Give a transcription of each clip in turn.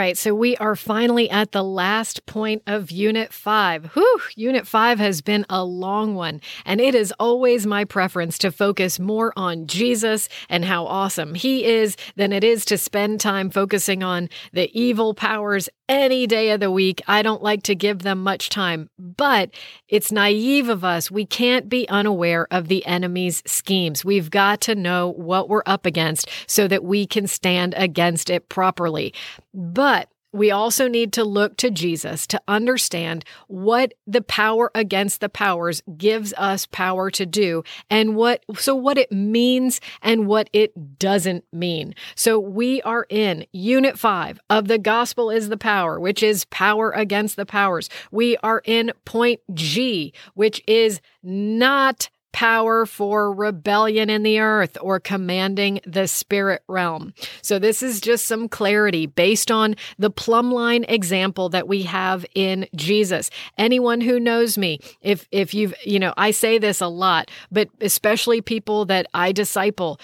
Right, so we are finally at the last point of Unit 5. Whew, Unit 5 has been a long one, and it is always my preference to focus more on Jesus and how awesome he is than it is to spend time focusing on the evil powers any day of the week. I don't like to give them much time, but it's naive of us. We can't be unaware of the enemy's schemes. We've got to know what we're up against so that we can stand against it properly. But we also need to look to Jesus to understand what the power against the powers gives us power to do and what so what it means and what it doesn't mean. So we are in unit 5 of the gospel is the power, which is power against the powers. We are in point G, which is not power for rebellion in the earth or commanding the spirit realm. So this is just some clarity based on the plumb line example that we have in Jesus. Anyone who knows me, if if you've, you know, I say this a lot, but especially people that I disciple,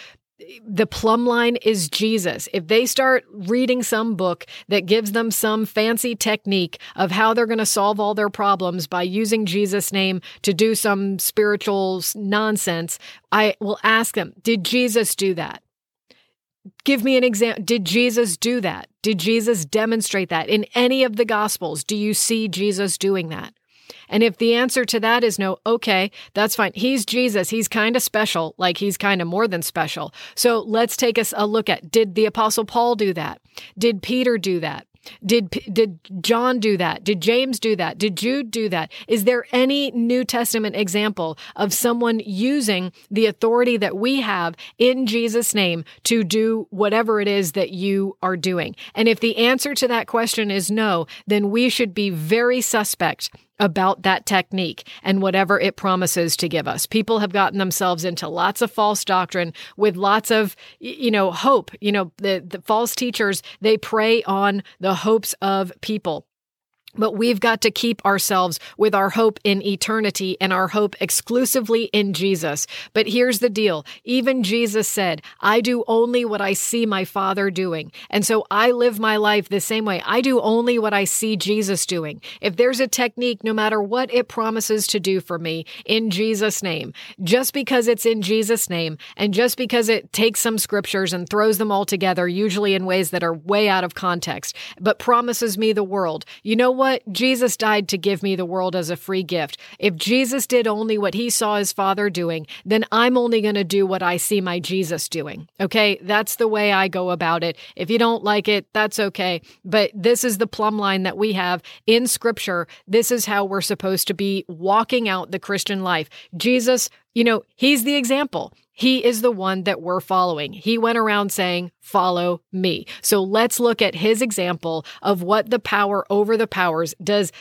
the plumb line is Jesus. If they start reading some book that gives them some fancy technique of how they're going to solve all their problems by using Jesus' name to do some spiritual nonsense, I will ask them, Did Jesus do that? Give me an example. Did Jesus do that? Did Jesus demonstrate that? In any of the Gospels, do you see Jesus doing that? And if the answer to that is no, okay, that's fine. He's Jesus. He's kind of special, like he's kind of more than special. So let's take us a look at did the Apostle Paul do that? Did Peter do that? Did did John do that? Did James do that? Did Jude do that? Is there any New Testament example of someone using the authority that we have in Jesus name to do whatever it is that you are doing? And if the answer to that question is no, then we should be very suspect about that technique and whatever it promises to give us. People have gotten themselves into lots of false doctrine with lots of, you know, hope. You know, the, the false teachers, they prey on the hopes of people. But we've got to keep ourselves with our hope in eternity and our hope exclusively in Jesus. But here's the deal. Even Jesus said, I do only what I see my Father doing. And so I live my life the same way. I do only what I see Jesus doing. If there's a technique, no matter what it promises to do for me in Jesus' name, just because it's in Jesus' name and just because it takes some scriptures and throws them all together, usually in ways that are way out of context, but promises me the world, you know what? What? Jesus died to give me the world as a free gift. If Jesus did only what he saw his father doing, then I'm only going to do what I see my Jesus doing. Okay. That's the way I go about it. If you don't like it, that's okay. But this is the plumb line that we have in scripture. This is how we're supposed to be walking out the Christian life. Jesus, you know, he's the example. He is the one that we're following. He went around saying, Follow me. So let's look at his example of what the power over the powers does,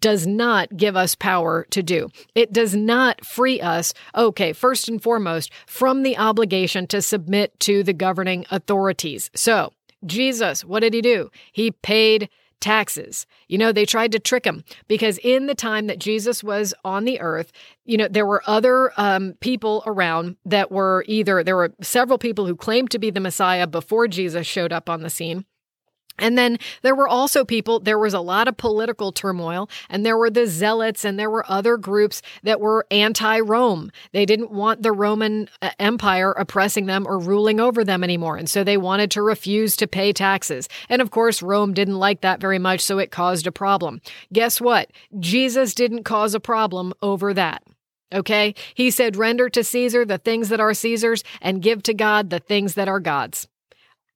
does not give us power to do. It does not free us, okay, first and foremost, from the obligation to submit to the governing authorities. So, Jesus, what did he do? He paid taxes. You know, they tried to trick him because in the time that Jesus was on the earth, you know, there were other um, people around that were either, there were several people who claimed to be the Messiah before Jesus showed up on the scene. And then there were also people, there was a lot of political turmoil, and there were the zealots, and there were other groups that were anti Rome. They didn't want the Roman uh, Empire oppressing them or ruling over them anymore. And so they wanted to refuse to pay taxes. And of course, Rome didn't like that very much, so it caused a problem. Guess what? Jesus didn't cause a problem over that. Okay? He said, render to Caesar the things that are Caesar's and give to God the things that are God's.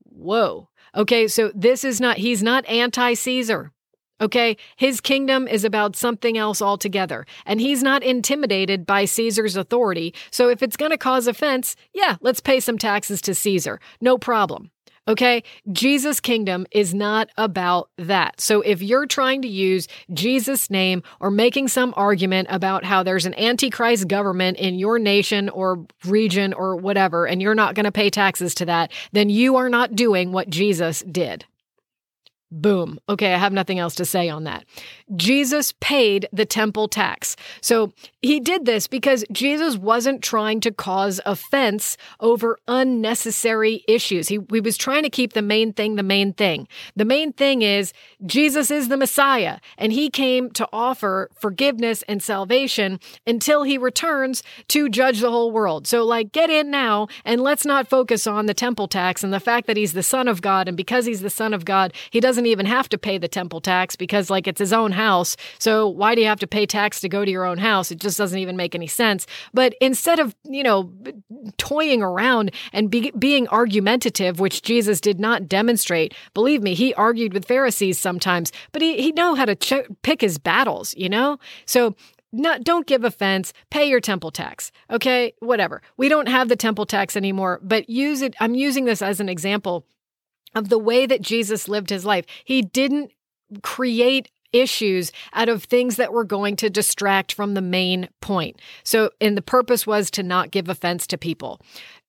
Whoa. Okay, so this is not, he's not anti Caesar. Okay, his kingdom is about something else altogether, and he's not intimidated by Caesar's authority. So if it's going to cause offense, yeah, let's pay some taxes to Caesar. No problem. Okay. Jesus' kingdom is not about that. So if you're trying to use Jesus' name or making some argument about how there's an antichrist government in your nation or region or whatever, and you're not going to pay taxes to that, then you are not doing what Jesus did. Boom. Okay, I have nothing else to say on that. Jesus paid the temple tax. So he did this because Jesus wasn't trying to cause offense over unnecessary issues. He, he was trying to keep the main thing the main thing. The main thing is Jesus is the Messiah, and he came to offer forgiveness and salvation until he returns to judge the whole world. So, like, get in now and let's not focus on the temple tax and the fact that he's the Son of God. And because he's the Son of God, he doesn't doesn't even have to pay the temple tax because, like, it's his own house. So why do you have to pay tax to go to your own house? It just doesn't even make any sense. But instead of, you know, toying around and be, being argumentative, which Jesus did not demonstrate, believe me, he argued with Pharisees sometimes, but he, he know how to ch- pick his battles, you know? So not, don't give offense, pay your temple tax. Okay, whatever. We don't have the temple tax anymore, but use it. I'm using this as an example of the way that Jesus lived his life. He didn't create issues out of things that were going to distract from the main point. So, and the purpose was to not give offense to people.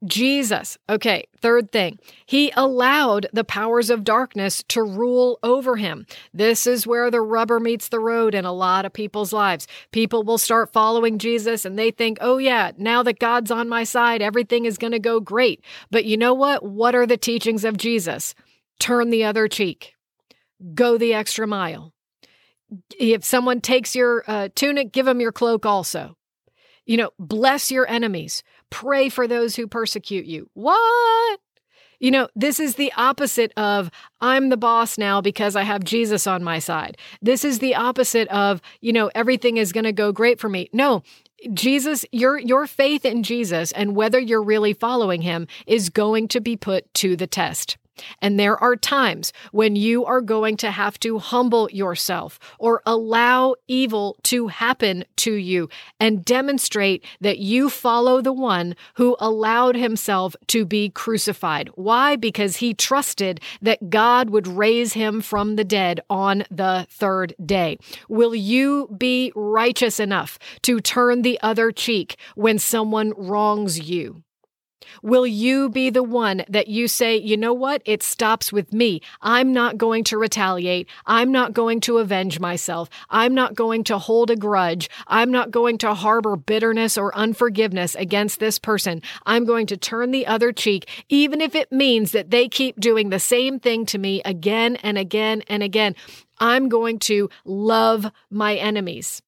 Jesus, okay, third thing, he allowed the powers of darkness to rule over him. This is where the rubber meets the road in a lot of people's lives. People will start following Jesus and they think, oh, yeah, now that God's on my side, everything is going to go great. But you know what? What are the teachings of Jesus? Turn the other cheek, go the extra mile. If someone takes your uh, tunic, give them your cloak also. You know, bless your enemies Pray for those who persecute you. What? You know, this is the opposite of I'm the boss now because I have Jesus on my side. This is the opposite of, you know, everything is going to go great for me. No, Jesus, your your faith in Jesus and whether you're really following him is going to be put to the test. And there are times when you are going to have to humble yourself or allow evil to happen to you and demonstrate that you follow the one who allowed himself to be crucified. Why? Because he trusted that God would raise him from the dead on the third day. Will you be righteous enough to turn the other cheek when someone wrongs you? Will you be the one that you say, you know what? It stops with me. I'm not going to retaliate. I'm not going to avenge myself. I'm not going to hold a grudge. I'm not going to harbor bitterness or unforgiveness against this person. I'm going to turn the other cheek, even if it means that they keep doing the same thing to me again and again and again. I'm going to love my enemies.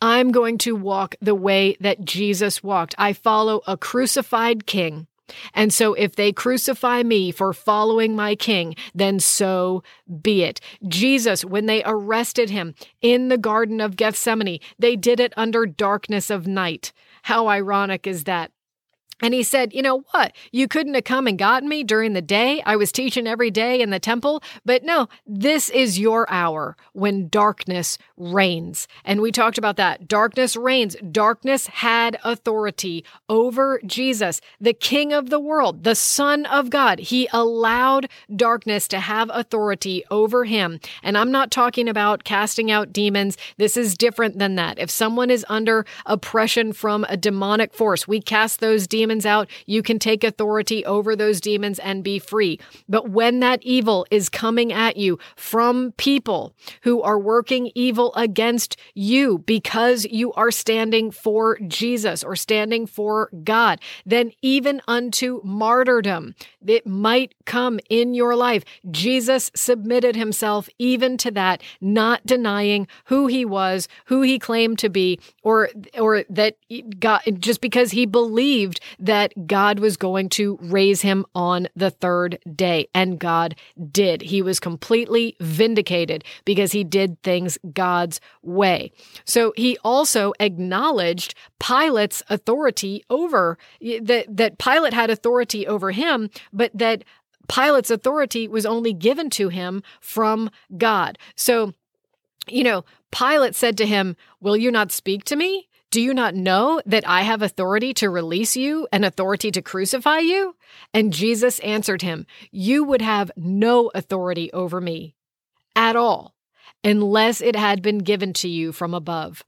I'm going to walk the way that Jesus walked. I follow a crucified king. And so if they crucify me for following my king, then so be it. Jesus, when they arrested him in the Garden of Gethsemane, they did it under darkness of night. How ironic is that? And he said, You know what? You couldn't have come and gotten me during the day. I was teaching every day in the temple. But no, this is your hour when darkness reigns. And we talked about that. Darkness reigns. Darkness had authority over Jesus, the King of the world, the Son of God. He allowed darkness to have authority over him. And I'm not talking about casting out demons. This is different than that. If someone is under oppression from a demonic force, we cast those demons demons out, you can take authority over those demons and be free. But when that evil is coming at you from people who are working evil against you because you are standing for Jesus or standing for God, then even unto martyrdom, it might come in your life. Jesus submitted himself even to that, not denying who he was, who he claimed to be, or or that God just because he believed that God was going to raise him on the third day. And God did. He was completely vindicated because he did things God's way. So he also acknowledged Pilate's authority over that, that Pilate had authority over him, but that Pilate's authority was only given to him from God. So, you know, Pilate said to him, Will you not speak to me? Do you not know that I have authority to release you and authority to crucify you? And Jesus answered him, You would have no authority over me at all unless it had been given to you from above.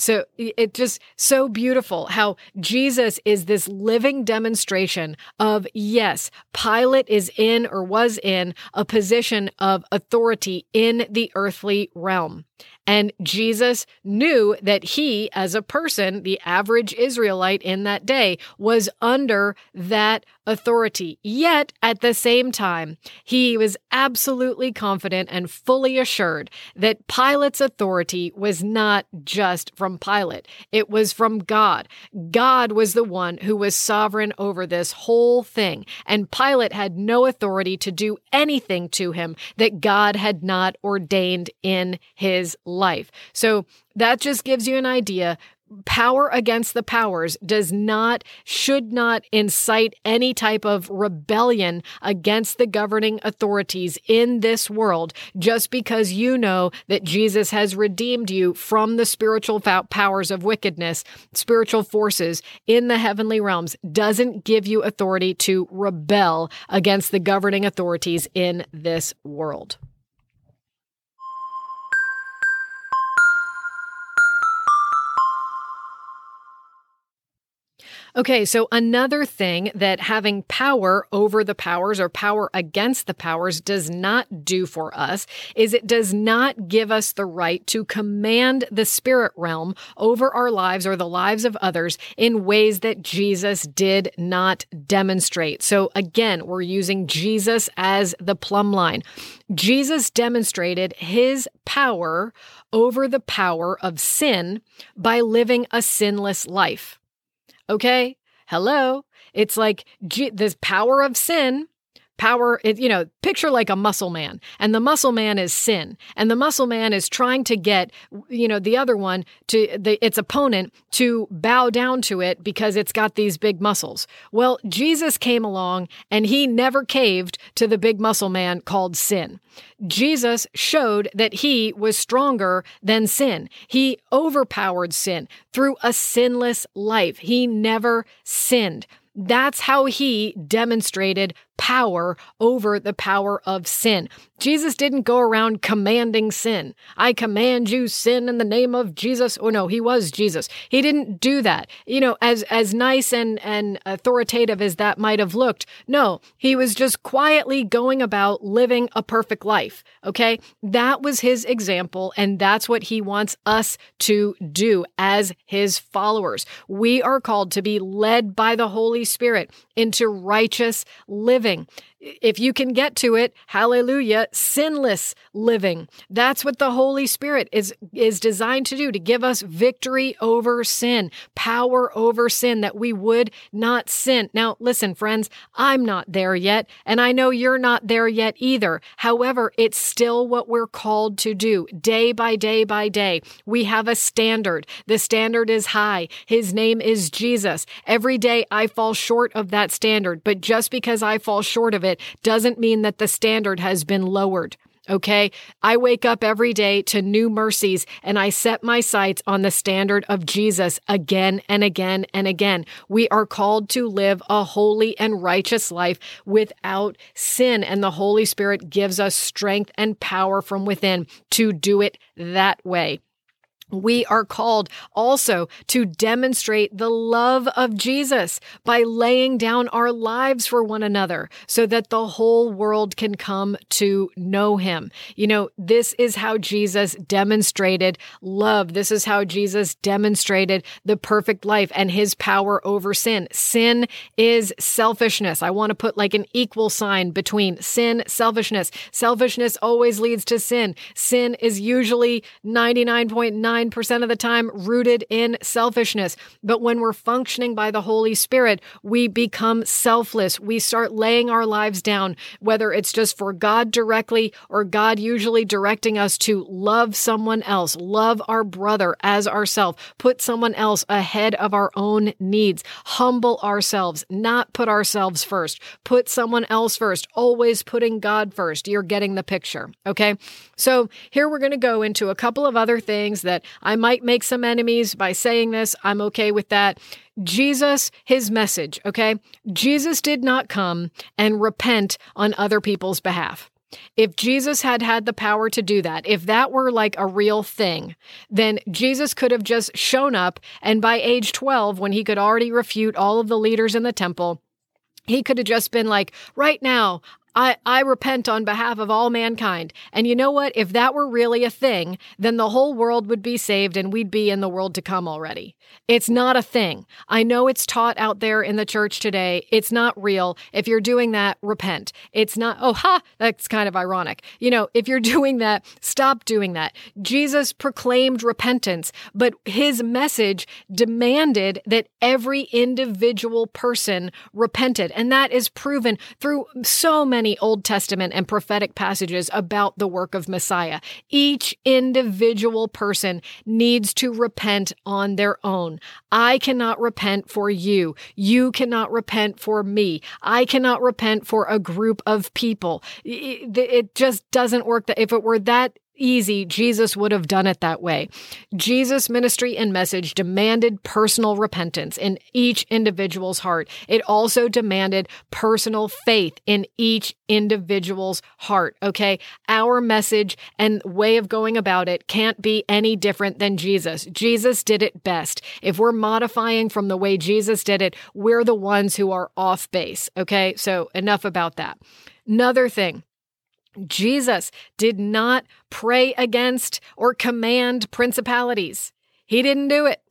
So it just so beautiful how Jesus is this living demonstration of yes, Pilate is in or was in a position of authority in the earthly realm. And Jesus knew that he, as a person, the average Israelite in that day, was under that authority. Yet, at the same time, he was absolutely confident and fully assured that Pilate's authority was not just from Pilate, it was from God. God was the one who was sovereign over this whole thing, and Pilate had no authority to do anything to him that God had not ordained in his life. So that just gives you an idea. Power against the powers does not, should not incite any type of rebellion against the governing authorities in this world just because you know that Jesus has redeemed you from the spiritual powers of wickedness, spiritual forces in the heavenly realms, doesn't give you authority to rebel against the governing authorities in this world. Okay, so another thing that having power over the powers or power against the powers does not do for us is it does not give us the right to command the spirit realm over our lives or the lives of others in ways that Jesus did not demonstrate. So again, we're using Jesus as the plumb line. Jesus demonstrated his power over the power of sin by living a sinless life. Okay. Hello. It's like this power of sin power it, you know picture like a muscle man and the muscle man is sin and the muscle man is trying to get you know the other one to the, its opponent to bow down to it because it's got these big muscles. Well jesus came along and he never caved to the big muscle man called sin. Jesus showed that he was stronger than sin. He overpowered sin through a sinless life. He never sinned. That's how he demonstrated power over the power of sin. Jesus didn't go around commanding sin. I command you sin in the name of Jesus. Oh no, he was Jesus. He didn't do that. You know, as as nice and and authoritative as that might have looked. No, he was just quietly going about living a perfect life, okay? That was his example and that's what he wants us to do as his followers. We are called to be led by the Holy Spirit into righteous living living if you can get to it, hallelujah, sinless living. That's what the Holy Spirit is is designed to do to give us victory over sin, power over sin that we would not sin. Now, listen, friends, I'm not there yet, and I know you're not there yet either. However, it's still what we're called to do day by day by day. We have a standard. The standard is high. His name is Jesus. Every day I fall short of that standard, but just because I fall short of it it doesn't mean that the standard has been lowered. Okay. I wake up every day to new mercies and I set my sights on the standard of Jesus again and again and again. We are called to live a holy and righteous life without sin. And the Holy Spirit gives us strength and power from within to do it that way. We are called also to demonstrate the love of Jesus by laying down our lives for one another so that the whole world can come to know him. You know, this is how Jesus demonstrated love. This is how Jesus demonstrated the perfect life and his power over sin. Sin is selfishness. I want to put like an equal sign between sin, selfishness. Selfishness always leads to sin. Sin is usually 99.9 99% of the time rooted in selfishness. But when we're functioning by the Holy Spirit, we become selfless. We start laying our lives down, whether it's just for God directly or God usually directing us to love someone else, love our brother as ourselves, put someone else ahead of our own needs, humble ourselves, not put ourselves first, put someone else first, always putting God first. You're getting the picture. Okay. So here we're going to go into a couple of other things that I might make some enemies by saying this. I'm okay with that. Jesus, his message, okay? Jesus did not come and repent on other people's behalf. If Jesus had had the power to do that, if that were like a real thing, then Jesus could have just shown up and by age 12, when he could already refute all of the leaders in the temple, he could have just been like, right now, I, I repent on behalf of all mankind. And you know what? If that were really a thing, then the whole world would be saved and we'd be in the world to come already. It's not a thing. I know it's taught out there in the church today. It's not real. If you're doing that, repent. It's not, oh, ha, that's kind of ironic. You know, if you're doing that, stop doing that. Jesus proclaimed repentance, but his message demanded that every individual person repented. And that is proven through so many many Old Testament and prophetic passages about the work of Messiah. Each individual person needs to repent on their own. I cannot repent for you. You cannot repent for me. I cannot repent for a group of people. It, just doesn't work. That if it were that easy, Jesus would have done it that way. Jesus' ministry and message demanded personal repentance in each individual's heart. It also demanded personal faith in each individual's heart. Okay. Our message and way of going about it can't be any different than Jesus. Jesus did it best. If we're modifying from the way Jesus did it, we're the ones who are off base. Okay. So enough about that. Another thing Jesus did not pray against or command principalities. He didn't do it.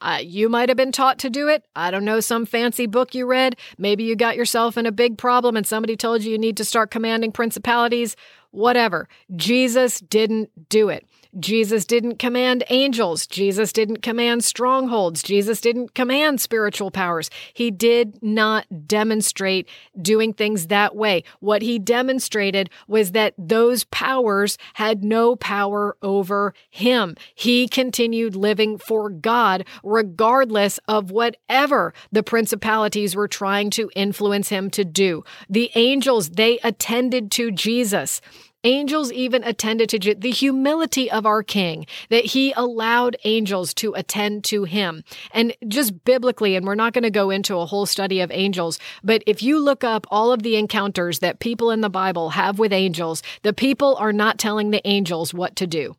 Uh, you might have been taught to do it. I don't know, some fancy book you read. Maybe you got yourself in a big problem and somebody told you you need to start commanding principalities. Whatever. Jesus didn't do it. Jesus didn't command angels. Jesus didn't command strongholds. Jesus didn't command spiritual powers. He did not demonstrate doing things that way. What he demonstrated was that those powers had no power over him. He continued living for God regardless of whatever the principalities were trying to influence him to do. The angels, they attended to Jesus. Angels even attended to the humility of our King, that he allowed angels to attend to him. And just biblically, and we're not going to go into a whole study of angels, but if you look up all of the encounters that people in the Bible have with angels, the people are not telling the angels what to do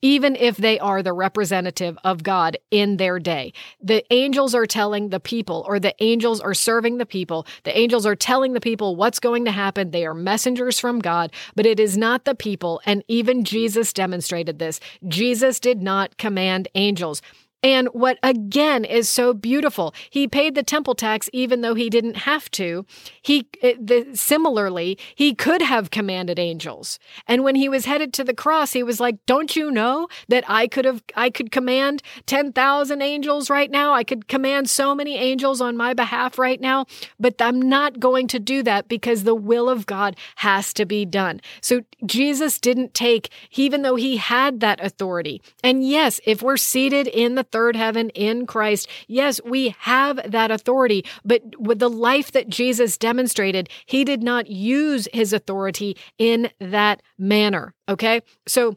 even if they are the representative of God in their day. The angels are telling the people, or the angels are serving the people. The angels are telling the people what's going to happen. They are messengers from God, but it is not the people. And even Jesus demonstrated this. Jesus did not command angels. And what again is so beautiful, he paid the temple tax even though he didn't have to. He eh, the, similarly, he could have commanded angels. And when he was headed to the cross, he was like, "Don't you know that I could have I could command 10,000 angels right now? I could command so many angels on my behalf right now, but I'm not going to do that because the will of God has to be done." So Jesus didn't take even though he had that authority. And yes, if we're seated in the third heaven in Christ. Yes, we have that authority, but with the life that Jesus demonstrated, he did not use his authority in that manner. Okay. So,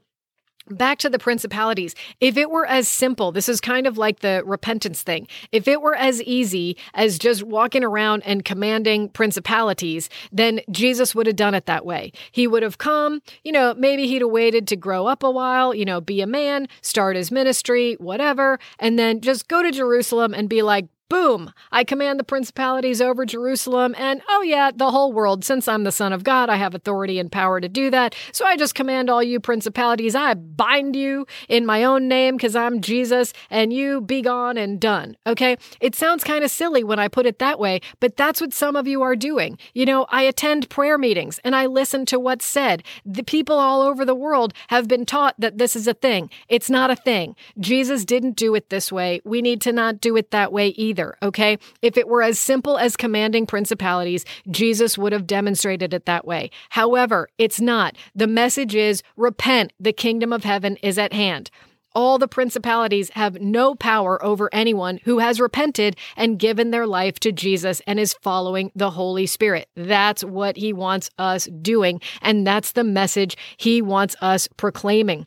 Back to the principalities. If it were as simple, this is kind of like the repentance thing. If it were as easy as just walking around and commanding principalities, then Jesus would have done it that way. He would have come, you know, maybe he'd have waited to grow up a while, you know, be a man, start his ministry, whatever, and then just go to Jerusalem and be like, Boom! I command the principalities over Jerusalem, and oh, yeah, the whole world. Since I'm the Son of God, I have authority and power to do that. So I just command all you principalities, I bind you in my own name because I'm Jesus, and you be gone and done. Okay? It sounds kind of silly when I put it that way, but that's what some of you are doing. You know, I attend prayer meetings and I listen to what's said. The people all over the world have been taught that this is a thing. It's not a thing. Jesus didn't do it this way. We need to not do it that way either either, okay? If it were as simple as commanding principalities, Jesus would have demonstrated it that way. However, it's not. The message is repent, the kingdom of heaven is at hand. All the principalities have no power over anyone who has repented and given their life to Jesus and is following the Holy Spirit. That's what he wants us doing, and that's the message he wants us proclaiming.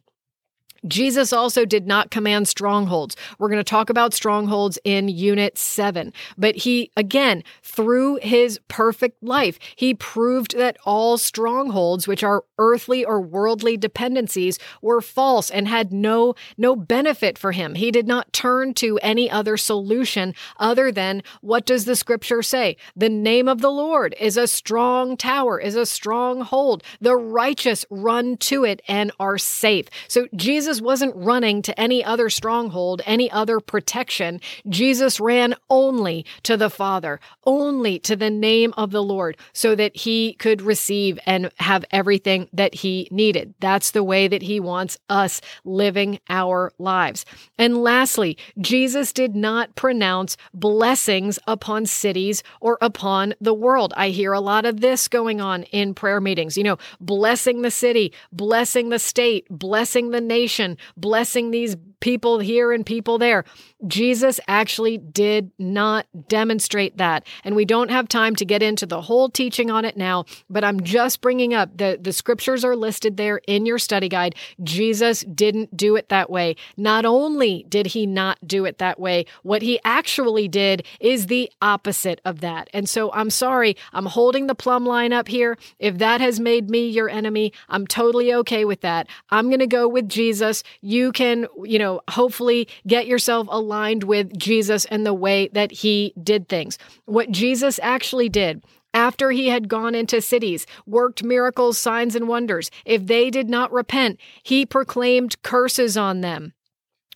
Jesus also did not command strongholds. We're going to talk about strongholds in Unit 7. But he, again, through his perfect life, he proved that all strongholds, which are earthly or worldly dependencies, were false and had no, no benefit for him. He did not turn to any other solution other than what does the scripture say? The name of the Lord is a strong tower, is a stronghold. The righteous run to it and are safe. So Jesus Jesus wasn't running to any other stronghold, any other protection. Jesus ran only to the Father, only to the name of the Lord, so that he could receive and have everything that he needed. That's the way that he wants us living our lives. And lastly, Jesus did not pronounce blessings upon cities or upon the world. I hear a lot of this going on in prayer meetings, you know, blessing the city, blessing the state, blessing the nation blessing these people here and people there. Jesus actually did not demonstrate that. And we don't have time to get into the whole teaching on it now, but I'm just bringing up the, the scriptures are listed there in your study guide. Jesus didn't do it that way. Not only did he not do it that way, what he actually did is the opposite of that. And so I'm sorry, I'm holding the plumb line up here. If that has made me your enemy, I'm totally okay with that. I'm going to go with Jesus. You can, you know, hopefully get yourself aligned with Jesus and the way that he did things. What Jesus actually did after he had gone into cities, worked miracles, signs, and wonders, if they did not repent, he proclaimed curses on them.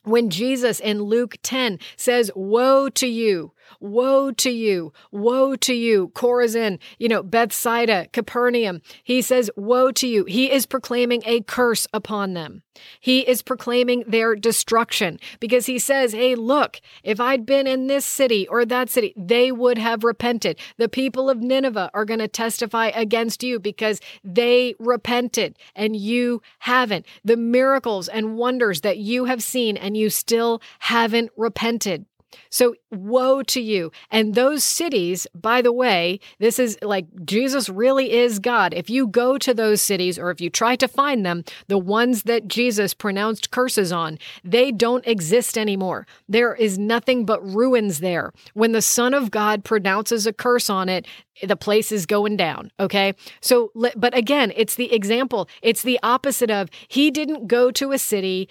When Jesus in Luke 10 says, Woe to you, Woe to you, woe to you, Chorazin, you know, Bethsaida, Capernaum. He says, Woe to you. He is proclaiming a curse upon them. He is proclaiming their destruction because he says, Hey, look, if I'd been in this city or that city, they would have repented. The people of Nineveh are going to testify against you because they repented and you haven't. The miracles and wonders that you have seen and you still haven't repented. So woe to you. And those cities, by the way, this is like Jesus really is God. If you go to those cities or if you try to find them, the ones that Jesus pronounced curses on, they don't exist anymore. There is nothing but ruins there. When the Son of God pronounces a curse on it, the place is going down. Okay. So, but again, it's the example. It's the opposite of he didn't go to a city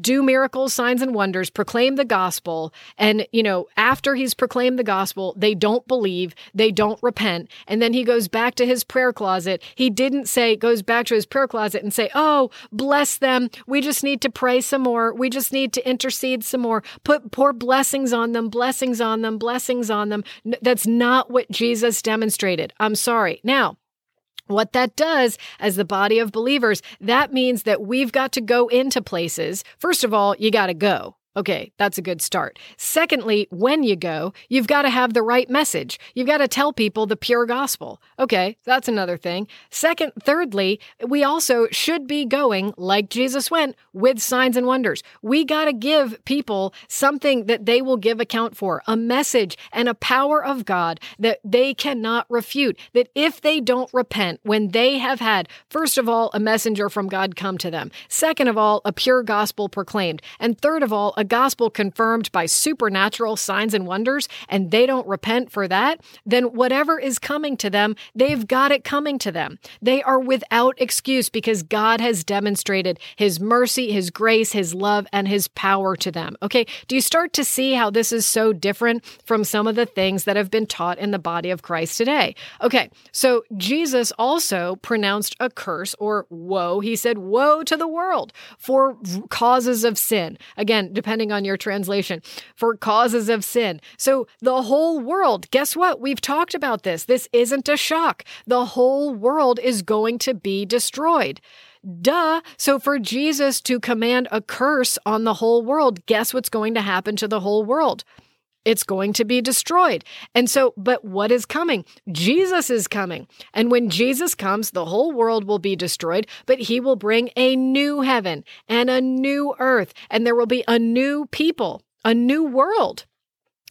do miracles, signs, and wonders, proclaim the gospel. And, you know, after he's proclaimed the gospel, they don't believe, they don't repent. And then he goes back to his prayer closet. He didn't say, goes back to his prayer closet and say, Oh, bless them. We just need to pray some more. We just need to intercede some more. Put pour blessings on them, blessings on them, blessings on them. That's not what Jesus demonstrated. I'm sorry. Now, what that does as the body of believers, that means that we've got to go into places. First of all, you got to go. Okay, that's a good start. Secondly, when you go, you've got to have the right message. You've got to tell people the pure gospel. Okay, that's another thing. Second, thirdly, we also should be going like Jesus went with signs and wonders. We got to give people something that they will give account for, a message and a power of God that they cannot refute. That if they don't repent when they have had, first of all, a messenger from God come to them, second of all, a pure gospel proclaimed, and third of all, a gospel confirmed by supernatural signs and wonders, and they don't repent for that, then whatever is coming to them, they've got it coming to them. They are without excuse because God has demonstrated his mercy, his grace, his love, and his power to them. Okay, do you start to see how this is so different from some of the things that have been taught in the body of Christ today? Okay, so Jesus also pronounced a curse or woe. He said, Woe to the world for causes of sin. Again, depending depending on your translation, for causes of sin. So the whole world, guess what? We've talked about this. This isn't a shock. The whole world is going to be destroyed. Duh. So for Jesus to command a curse on the whole world, guess what's going to happen to the whole world? It's going to be destroyed. And so, but what is coming? Jesus is coming. And when Jesus comes, the whole world will be destroyed, but he will bring a new heaven and a new earth, and there will be a new people, a new world.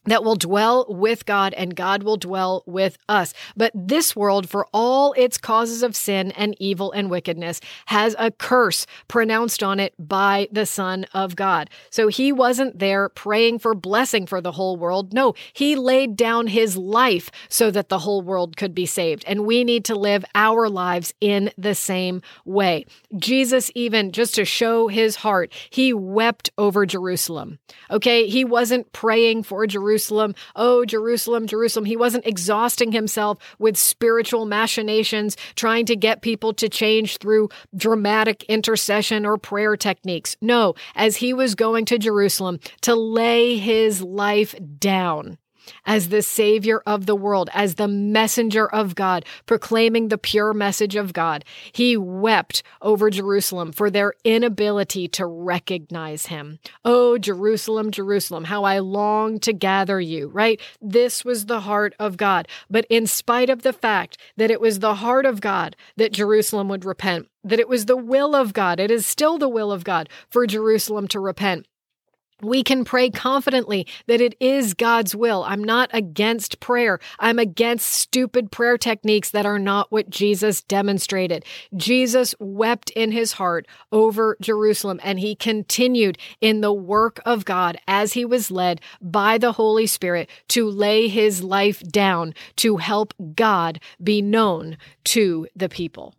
That will dwell with God and God will dwell with us. But this world, for all its causes of sin and evil and wickedness, has a curse pronounced on it by the Son of God. So he wasn't there praying for blessing for the whole world. No, he laid down his life so that the whole world could be saved. And we need to live our lives in the same way. Jesus, even just to show his heart, he wept over Jerusalem. Okay. He wasn't praying for Jerusalem Jerusalem. Oh, Jerusalem, Jerusalem. He wasn't exhausting himself with spiritual machinations, trying to get people to change through dramatic intercession or prayer techniques. No, as he was going to Jerusalem to lay his life down as the Savior of the world, as the messenger of God, proclaiming the pure message of God. He wept over Jerusalem for their inability to recognize him. Oh, Jerusalem, Jerusalem, how I long to gather you, right? This was the heart of God. But in spite of the fact that it was the heart of God that Jerusalem would repent, that it was the will of God, it is still the will of God for Jerusalem to repent we can pray confidently that it is God's will. I'm not against prayer. I'm against stupid prayer techniques that are not what Jesus demonstrated. Jesus wept in his heart over Jerusalem and he continued in the work of God as he was led by the Holy Spirit to lay his life down to help God be known to the people.